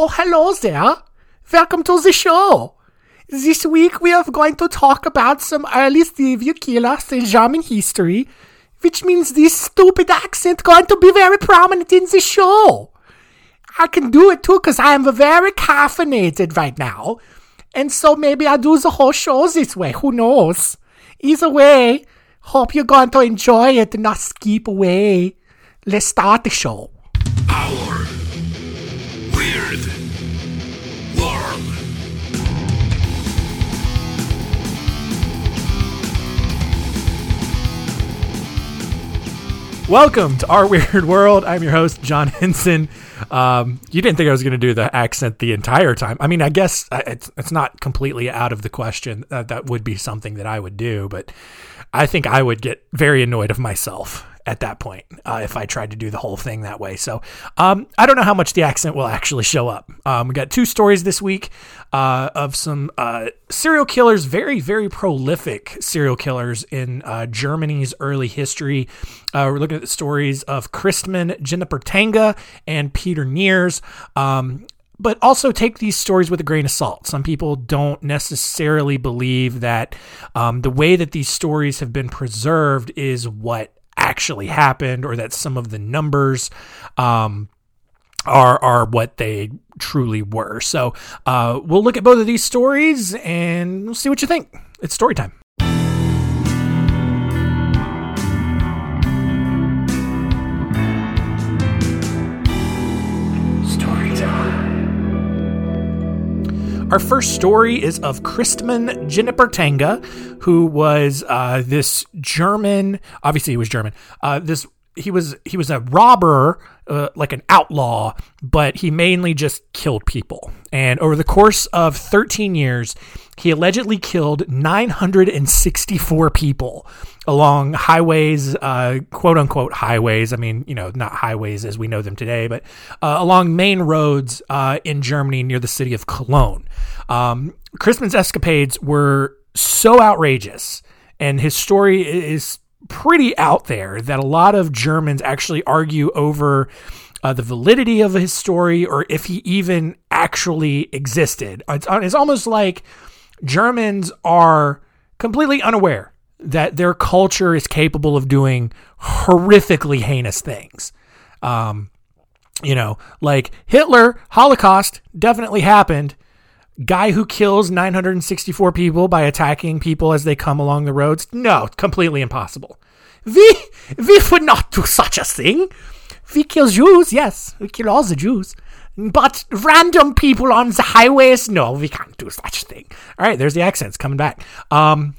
Oh, hello there. Welcome to the show. This week we are going to talk about some early serial killers in German history, which means this stupid accent going to be very prominent in the show. I can do it too because I am very caffeinated right now. And so maybe I'll do the whole show this way. Who knows? Either way, hope you're going to enjoy it and not skip away. Let's start the show. Our Welcome to Our Weird World. I'm your host, John Hinson. Um, you didn't think I was going to do the accent the entire time. I mean, I guess it's it's not completely out of the question. Uh, that would be something that I would do, but I think I would get very annoyed of myself at that point uh, if I tried to do the whole thing that way. So um, I don't know how much the accent will actually show up. Um, we got two stories this week uh, of some uh, serial killers, very, very prolific serial killers in uh, Germany's early history. Uh, we're looking at the stories of Christman Tanga and Peter Niers. Um, but also take these stories with a grain of salt. Some people don't necessarily believe that um, the way that these stories have been preserved is what actually happened or that some of the numbers um, are are what they truly were. So uh, we'll look at both of these stories and we'll see what you think. It's story time. Our first story is of Christman Genipperteinga, who was uh, this German. Obviously, he was German. Uh, this he was he was a robber, uh, like an outlaw, but he mainly just killed people. And over the course of 13 years, he allegedly killed 964 people along highways, uh, quote unquote highways. I mean, you know, not highways as we know them today, but uh, along main roads uh, in Germany near the city of Cologne. Um, Christman's escapades were so outrageous, and his story is pretty out there that a lot of Germans actually argue over uh, the validity of his story or if he even actually existed. It's, it's almost like Germans are completely unaware that their culture is capable of doing horrifically heinous things. Um, you know, like Hitler, Holocaust definitely happened. Guy who kills 964 people by attacking people as they come along the roads? No, completely impossible. We, we would not do such a thing. We kill Jews, yes, we kill all the Jews. But random people on the highways, no, we can't do such a thing. All right, there's the accents coming back. Um,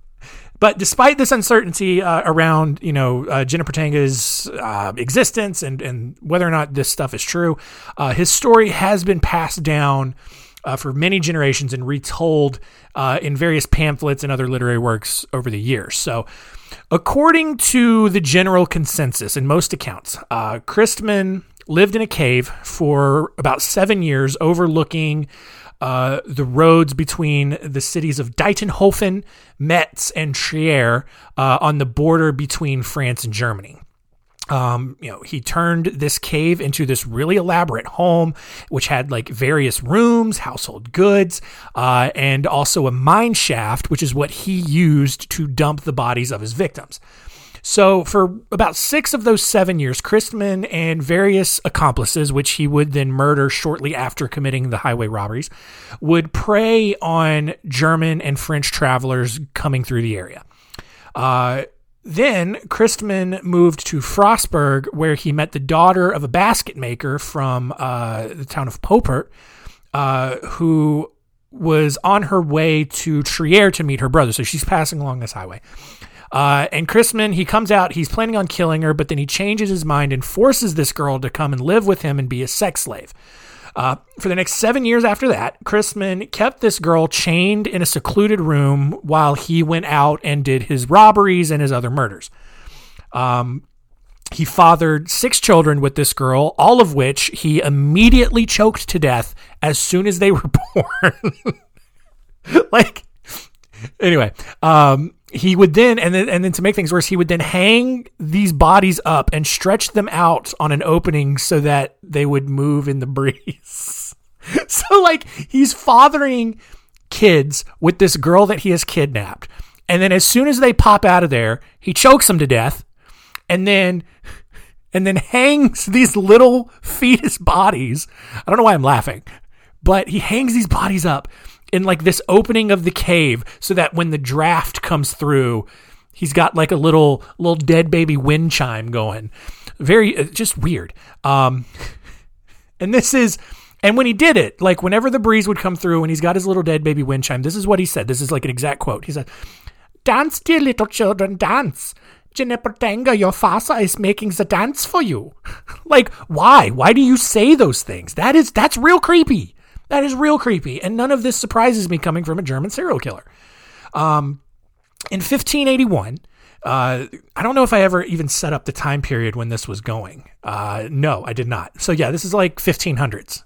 but despite this uncertainty uh, around, you know, uh, Genipperteinga's uh, existence and, and whether or not this stuff is true, uh, his story has been passed down uh, for many generations and retold uh, in various pamphlets and other literary works over the years. So, according to the general consensus in most accounts, uh, Christman lived in a cave for about seven years, overlooking. Uh, the roads between the cities of Dietzenhofen, Metz, and Trier uh, on the border between France and Germany um, you know, he turned this cave into this really elaborate home, which had like various rooms, household goods, uh, and also a mine shaft, which is what he used to dump the bodies of his victims. So, for about six of those seven years, Christman and various accomplices, which he would then murder shortly after committing the highway robberies, would prey on German and French travelers coming through the area. Uh, then Christman moved to Frostburg, where he met the daughter of a basket maker from uh, the town of Popert, uh, who was on her way to Trier to meet her brother. So she's passing along this highway. Uh, and Christman, he comes out, he's planning on killing her, but then he changes his mind and forces this girl to come and live with him and be a sex slave. Uh, for the next seven years after that, Chrisman kept this girl chained in a secluded room while he went out and did his robberies and his other murders. Um, he fathered six children with this girl, all of which he immediately choked to death as soon as they were born. like, anyway, um, he would then and then and then to make things worse, he would then hang these bodies up and stretch them out on an opening so that they would move in the breeze. so like he's fathering kids with this girl that he has kidnapped. And then as soon as they pop out of there, he chokes them to death and then and then hangs these little fetus bodies. I don't know why I'm laughing, but he hangs these bodies up in like this opening of the cave so that when the draft comes through, he's got like a little little dead baby wind chime going. Very uh, just weird. Um and this is and when he did it, like whenever the breeze would come through and he's got his little dead baby wind chime, this is what he said. This is like an exact quote. He said, Dance, dear little children, dance. Genipperteinga, your father is making the dance for you. like, why? Why do you say those things? That is that's real creepy. That is real creepy. And none of this surprises me coming from a German serial killer. Um, in 1581, uh, I don't know if I ever even set up the time period when this was going. Uh, no, I did not. So yeah, this is like 1500s.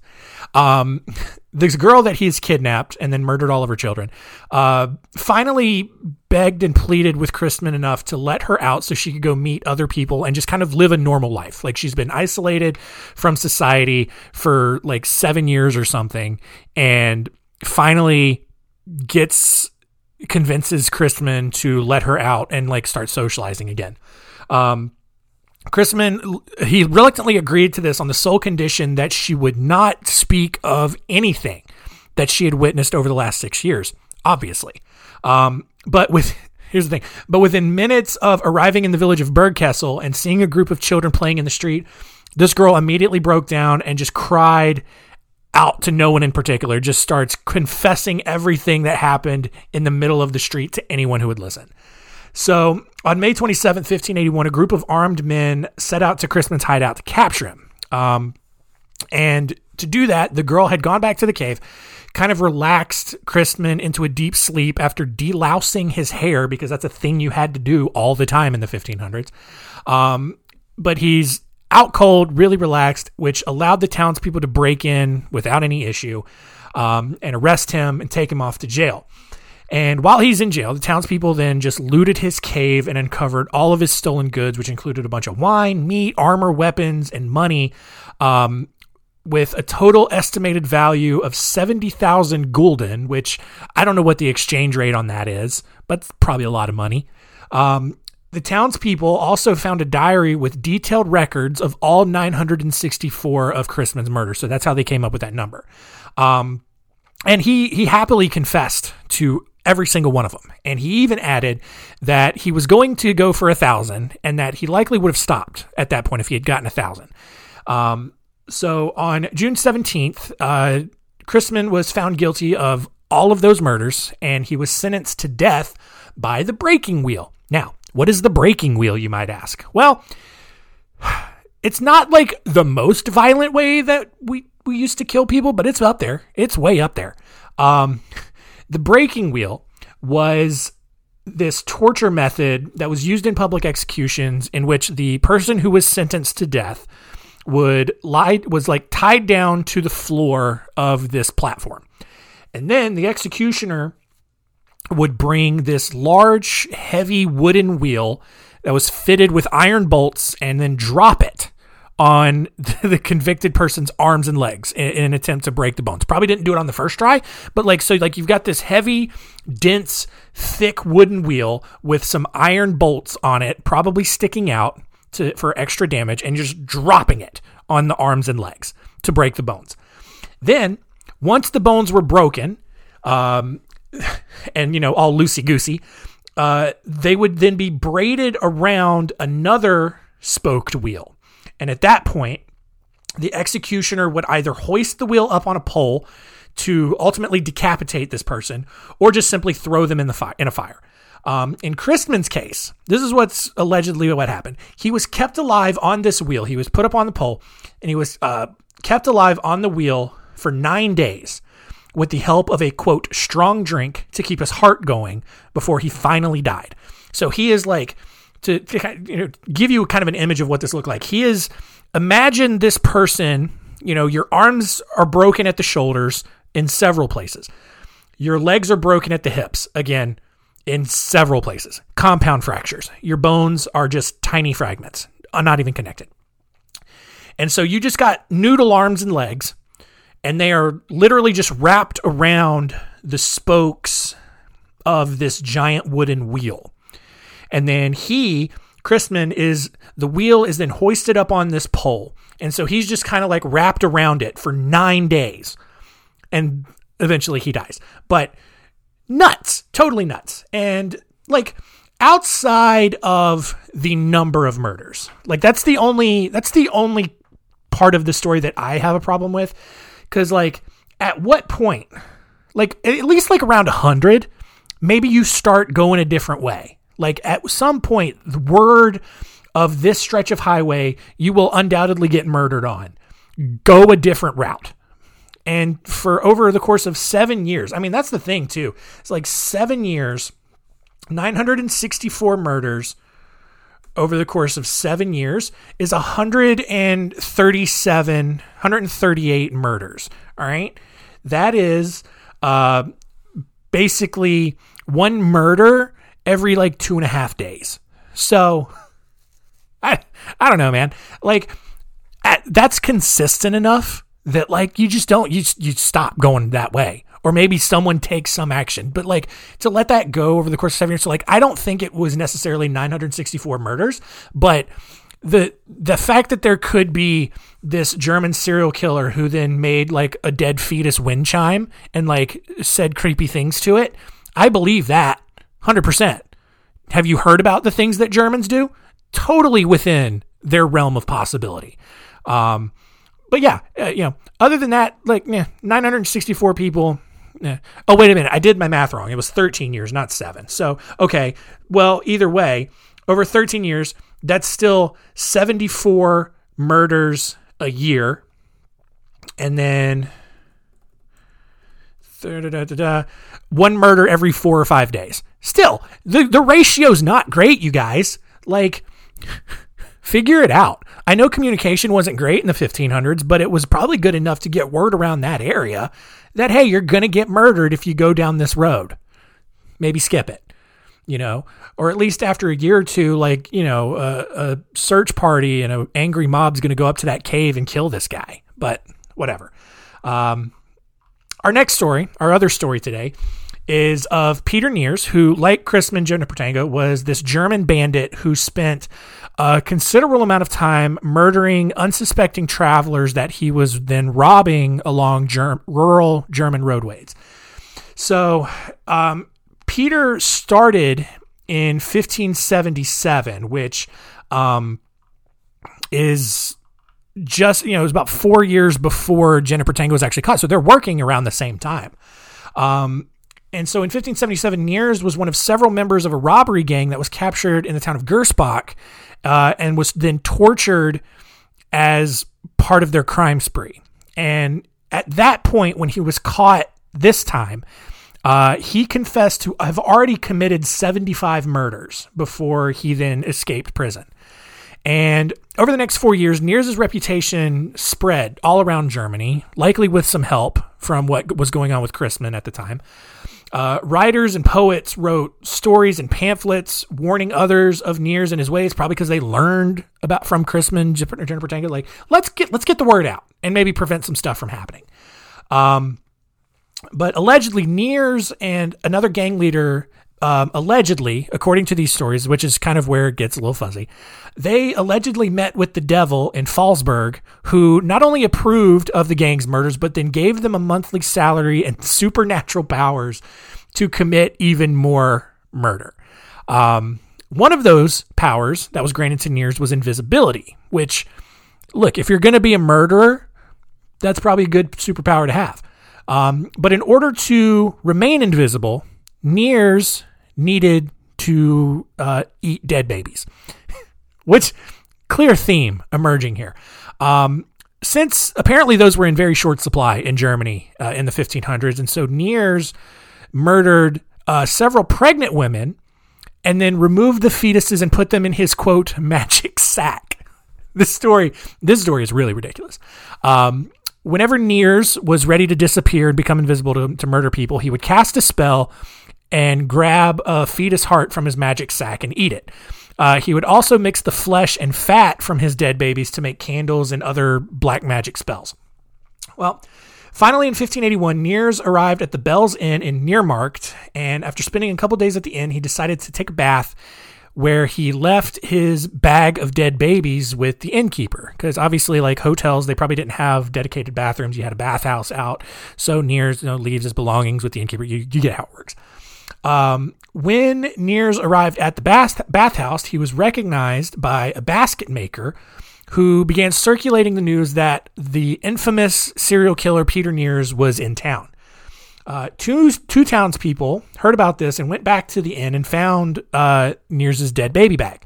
Um, this girl that he's kidnapped and then murdered all of her children, uh, finally begged and pleaded with Christman enough to let her out so she could go meet other people and just kind of live a normal life. Like she's been isolated from society for like seven years or something, and finally gets convinces Christman to let her out and like start socializing again. Um, Christman, he reluctantly agreed to this on the sole condition that she would not speak of anything that she had witnessed over the last six years, obviously. Um, but with here's the thing, but within minutes of arriving in the village of Bergkessel and seeing a group of children playing in the street, this girl immediately broke down and just cried out to no one in particular, just starts confessing everything that happened in the middle of the street to anyone who would listen. So on May 27, 1581, a group of armed men set out to Christman's hideout to capture him. Um, and to do that, the girl had gone back to the cave, kind of relaxed Christman into a deep sleep after delousing his hair, because that's a thing you had to do all the time in the 1500s. Um, but he's out cold, really relaxed, which allowed the townspeople to break in without any issue um, and arrest him and take him off to jail. And while he's in jail, the townspeople then just looted his cave and uncovered all of his stolen goods, which included a bunch of wine, meat, armor, weapons, and money, um, with a total estimated value of 70,000 gulden, which I don't know what the exchange rate on that is, but probably a lot of money. Um, the townspeople also found a diary with detailed records of all 964 of Christman's murders. So that's how they came up with that number. Um, and he he happily confessed to every single one of them. And he even added that he was going to go for a thousand and that he likely would have stopped at that point if he had gotten a thousand. Um, so on June 17th, uh, Christman was found guilty of all of those murders and he was sentenced to death by the breaking wheel. Now, what is the breaking wheel, you might ask? Well, it's not like the most violent way that we, we used to kill people, but it's up there. It's way up there. Um, the breaking wheel was this torture method that was used in public executions in which the person who was sentenced to death would lie was like tied down to the floor of this platform. And then the executioner would bring this large, heavy wooden wheel that was fitted with iron bolts and then drop it on the convicted person's arms and legs in, an attempt to break the bones. Probably didn't do it on the first try, but like so like you've got this heavy, dense, thick wooden wheel with some iron bolts on it, probably sticking out to for extra damage and just dropping it on the arms and legs to break the bones. Then, once the bones were broken, um, and you know all loosey goosey, uh, they would then be braided around another spoked wheel and at that point, the executioner would either hoist the wheel up on a pole to ultimately decapitate this person, or just simply throw them in the fire in a fire. Um, in Christman's case, this is what's allegedly what happened. He was kept alive on this wheel. He was put up on the pole, and he was uh, kept alive on the wheel for nine days with the help of a quote strong drink to keep his heart going before he finally died. So he is like to, to you know, give you kind of an image of what this looked like. He is imagine this person, you know, your arms are broken at the shoulders in several places. Your legs are broken at the hips. Again, in several places. Compound fractures. Your bones are just tiny fragments, not even connected. And so you just got noodle arms and legs, and they are literally just wrapped around the spokes of this giant wooden wheel. And then he, Christman, is the wheel is then hoisted up on this pole. And so he's just kind of like wrapped around it for nine days. And eventually he dies. But nuts, totally nuts. And like outside of the number of murders, like that's the only that's the only part of the story that I have a problem with. Cause like at what point, like at least like around hundred, maybe you start going a different way. Like at some point, the word of this stretch of highway you will undoubtedly get murdered on. Go a different route. And for over the course of seven years, I mean, that's the thing too. It's like seven years, 964 murders over the course of seven years is 137, 138 murders. All right. That is uh, basically one murder every like two and a half days. So I, I don't know, man. Like, at, that's consistent enough that like you just don't you you stop going that way or maybe someone takes some action. But like to let that go over the course of seven years so like i don't think it was necessarily 964 murders but the the fact that there could be this german serial killer who then made like a dead fetus wind chime and like said creepy things to it i believe that 100% have you heard about the things that germans do? Totally within their realm of possibility. Um but yeah, uh, you know, other than that, like, yeah, 964 people. Oh, wait a minute. I did my math wrong. It was 13 years, not seven. So, okay. Well, either way, over 13 years, that's still 74 murders a year. And then one murder every four or five days. Still, the, the ratio's not great, you guys. Like, figure it out. I know communication wasn't great in the 1500s, but it was probably good enough to get word around that area that, hey, you're going to get murdered if you go down this road. Maybe skip it, you know, or at least after a year or two, like, you know, a, a search party and an angry mob's going to go up to that cave and kill this guy. But whatever. Um, our next story, our other story today, is of Peter Niers, who, like Christman Juniper was this German bandit who spent a considerable amount of time murdering unsuspecting travelers that he was then robbing along ger- rural German roadways. So, um, Peter started in 1577, which um, is just, you know, it was about four years before Jennifer Tango was actually caught. So they're working around the same time. Um, and so in 1577, Niers was one of several members of a robbery gang that was captured in the town of Gersbach uh, and was then tortured as part of their crime spree. And at that point, when he was caught this time, uh, he confessed to have already committed 75 murders before he then escaped prison. And over the next four years, Niers' reputation spread all around Germany, likely with some help from what was going on with Christman at the time. Uh, writers and poets wrote stories and pamphlets warning others of Niers and his ways, probably because they learned about from Chrisman, Jennifer Tango. Like, let's get let's get the word out and maybe prevent some stuff from happening. Um, but allegedly, Niers and another gang leader um, allegedly, according to these stories, which is kind of where it gets a little fuzzy, they allegedly met with the devil in Fallsburg, who not only approved of the gang's murders, but then gave them a monthly salary and supernatural powers to commit even more murder. Um, one of those powers that was granted to Niers was invisibility, which, look, if you're going to be a murderer, that's probably a good superpower to have. Um, but in order to remain invisible, Niers needed to uh, eat dead babies, which clear theme emerging here. Um, since apparently those were in very short supply in Germany uh, in the 1500s, and so Niers murdered uh, several pregnant women and then removed the fetuses and put them in his quote magic sack. This story, this story is really ridiculous. Um, whenever Niers was ready to disappear and become invisible to, to murder people, he would cast a spell and grab a fetus heart from his magic sack and eat it. Uh, he would also mix the flesh and fat from his dead babies to make candles and other black magic spells. Well, finally in 1581, Niers arrived at the Bell's Inn in Neumarkt, and after spending a couple days at the inn, he decided to take a bath where he left his bag of dead babies with the innkeeper. Because obviously, like hotels, they probably didn't have dedicated bathrooms. You had a bathhouse out. So Niers you know, leaves his belongings with the innkeeper. You, you get how it works. Um, when Niers arrived at the bath bathhouse, he was recognized by a basket maker who began circulating the news that the infamous serial killer Peter Niers was in town. Uh, two two townspeople heard about this and went back to the inn and found uh, Niers's dead baby bag.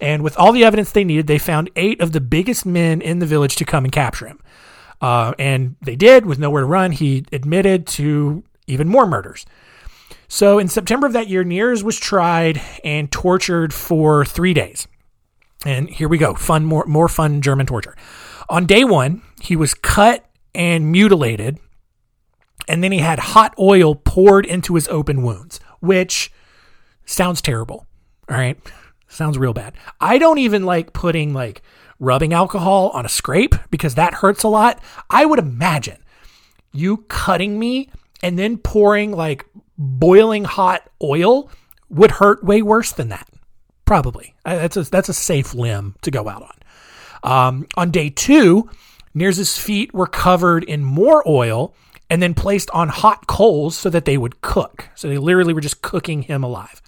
And with all the evidence they needed, they found eight of the biggest men in the village to come and capture him. Uh, and they did, with nowhere to run. He admitted to even more murders. So in September of that year, Niers was tried and tortured for three days. And here we go, fun, more more fun German torture. On day one, he was cut and mutilated and then he had hot oil poured into his open wounds, which sounds terrible. All right. Sounds real bad. I don't even like putting like rubbing alcohol on a scrape because that hurts a lot. I would imagine you cutting me and then pouring like boiling hot oil would hurt way worse than that. Probably. That's a, that's a safe limb to go out on. Um, on day two, Niers's feet were covered in more oil and then placed on hot coals so that they would cook. So they literally were just cooking him alive.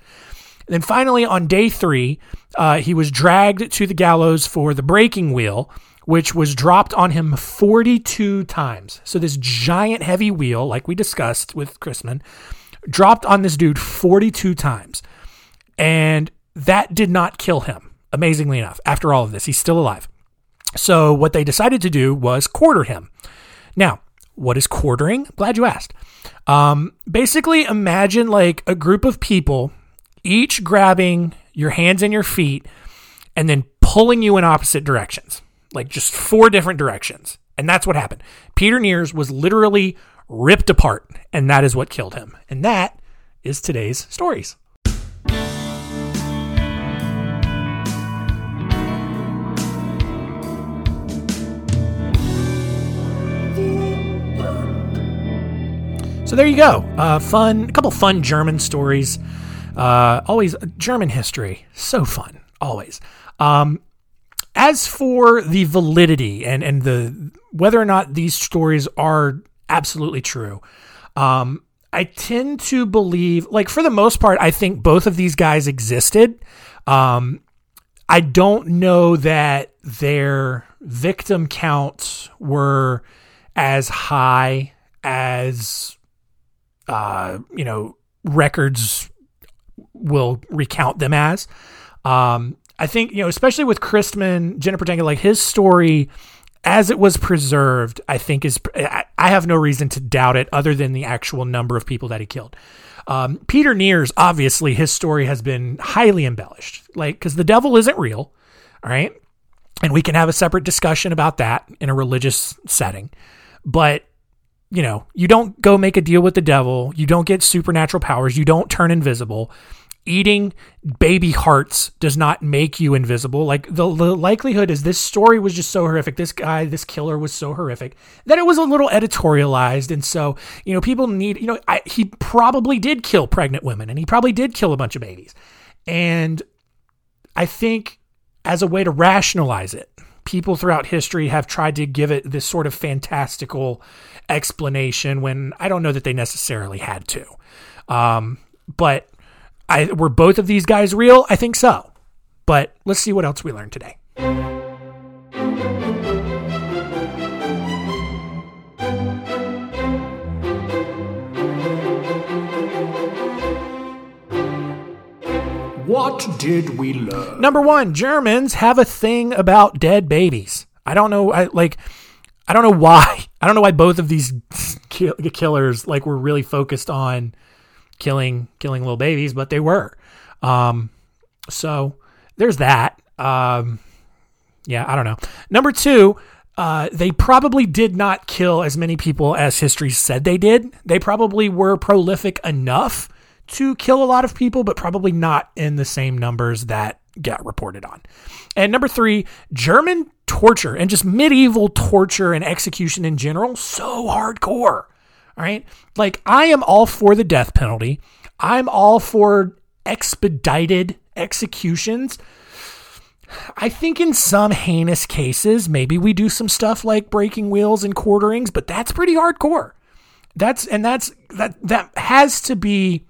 And then finally, on day three, uh, he was dragged to the gallows for the breaking wheel, which was dropped on him 42 times. So this giant heavy wheel, like we discussed with Christman, dropped on this dude 42 times. And that did not kill him, amazingly enough. After all of this, he's still alive. So what they decided to do was quarter him. Now, what is quartering? Glad you asked. Um, basically, imagine like a group of people, each grabbing your hands and your feet and then pulling you in opposite directions, like just four different directions. And that's what happened. Peter Niers was literally ripped apart, and that is what killed him. And that is today's stories. So there you go. Uh, fun, a couple fun German stories. Uh, always German history, so fun, always. Um, as for the validity and and the whether or not these stories are absolutely true, um, I tend to believe, like for the most part, I think both of these guys existed. Um, I don't know that their victim counts were as high as uh, you know, records will recount them as. Um, I think, you know, especially with Christman, Jennifer Tanga, like his story as it was preserved, I think is, I, have no reason to doubt it other than the actual number of people that he killed. Um, Peter Niers, obviously, his story has been highly embellished, like, because the devil isn't real, all right? And we can have a separate discussion about that in a religious setting. But you know, you don't go make a deal with the devil. You don't get supernatural powers. You don't turn invisible. Eating baby hearts does not make you invisible. Like the, the likelihood is this story was just so horrific. This guy, this killer was so horrific that it was a little editorialized. And so, you know, people need, you know, I, he probably did kill pregnant women and he probably did kill a bunch of babies. And I think as a way to rationalize it, people throughout history have tried to give it this sort of fantastical explanation when I don't know that they necessarily had to. Um, but I were both of these guys real? I think so. But let's see what else we learned today. What did we learn? Number one, Germans have a thing about dead babies. I don't know. I like. I don't know why. I don't know why both of these killers like were really focused on killing killing little babies, but they were. Um, so there's that. Um, yeah, I don't know. Number two, uh, they probably did not kill as many people as history said they did. They probably were prolific enough to kill a lot of people, but probably not in the same numbers that get reported on. And number three, German torture and just medieval torture and execution in general, so hardcore. All right. Like, I am all for the death penalty. I'm all for expedited executions. I think in some heinous cases, maybe we do some stuff like breaking wheels and quarterings, but that's pretty hardcore. That's and that's that that has to be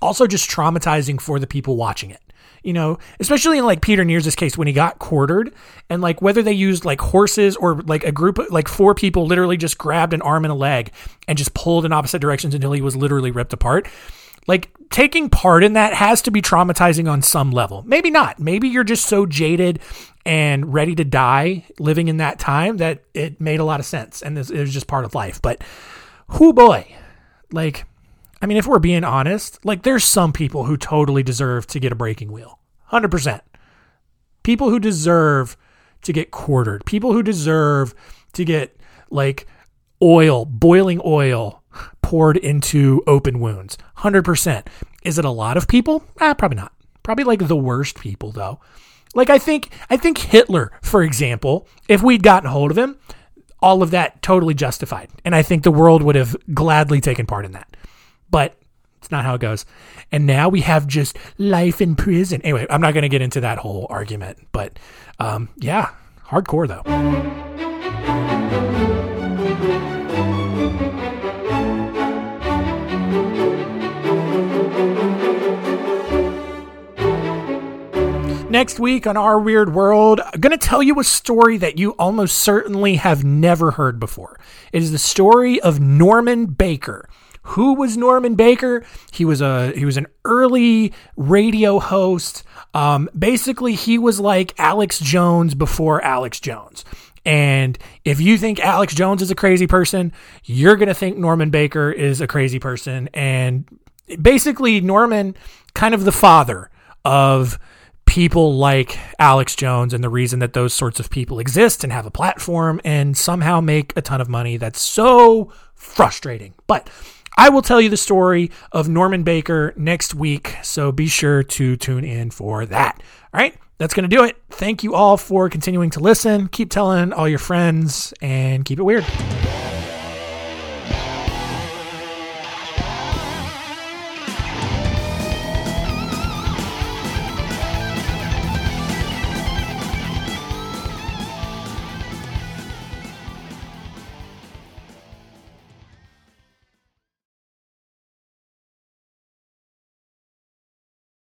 also just traumatizing for the people watching it. You know, especially in like Peter Niers' case when he got quartered and like whether they used like horses or like a group of like four people literally just grabbed an arm and a leg and just pulled in opposite directions until he was literally ripped apart. Like taking part in that has to be traumatizing on some level. Maybe not. Maybe you're just so jaded and ready to die living in that time that it made a lot of sense and it was just part of life. But who boy, like I mean, if we're being honest, like there's some people who totally deserve to get a breaking wheel. 100%. People who deserve to get quartered. People who deserve to get like oil, boiling oil poured into open wounds. 100%. Is it a lot of people? Ah, probably not. Probably like the worst people though. Like I think I think Hitler, for example, if we'd gotten hold of him, all of that totally justified. And I think the world would have gladly taken part in that but it's not how it goes. And now we have just life in prison. Anyway, I'm not going to get into that whole argument, but um, yeah, hardcore though. Next week on Our Weird World, I'm going to tell you a story that you almost certainly have never heard before. It is the story of Norman Baker. Who was Norman Baker? He was a he was an early radio host. Um, basically, he was like Alex Jones before Alex Jones. And if you think Alex Jones is a crazy person, you're going to think Norman Baker is a crazy person. And basically, Norman, kind of the father of people like Alex Jones and the reason that those sorts of people exist and have a platform and somehow make a ton of money. That's so frustrating. But I will tell you the story of Norman Baker next week, so be sure to tune in for that. All right, that's going to do it. Thank you all for continuing to listen. Keep telling all your friends and keep it weird.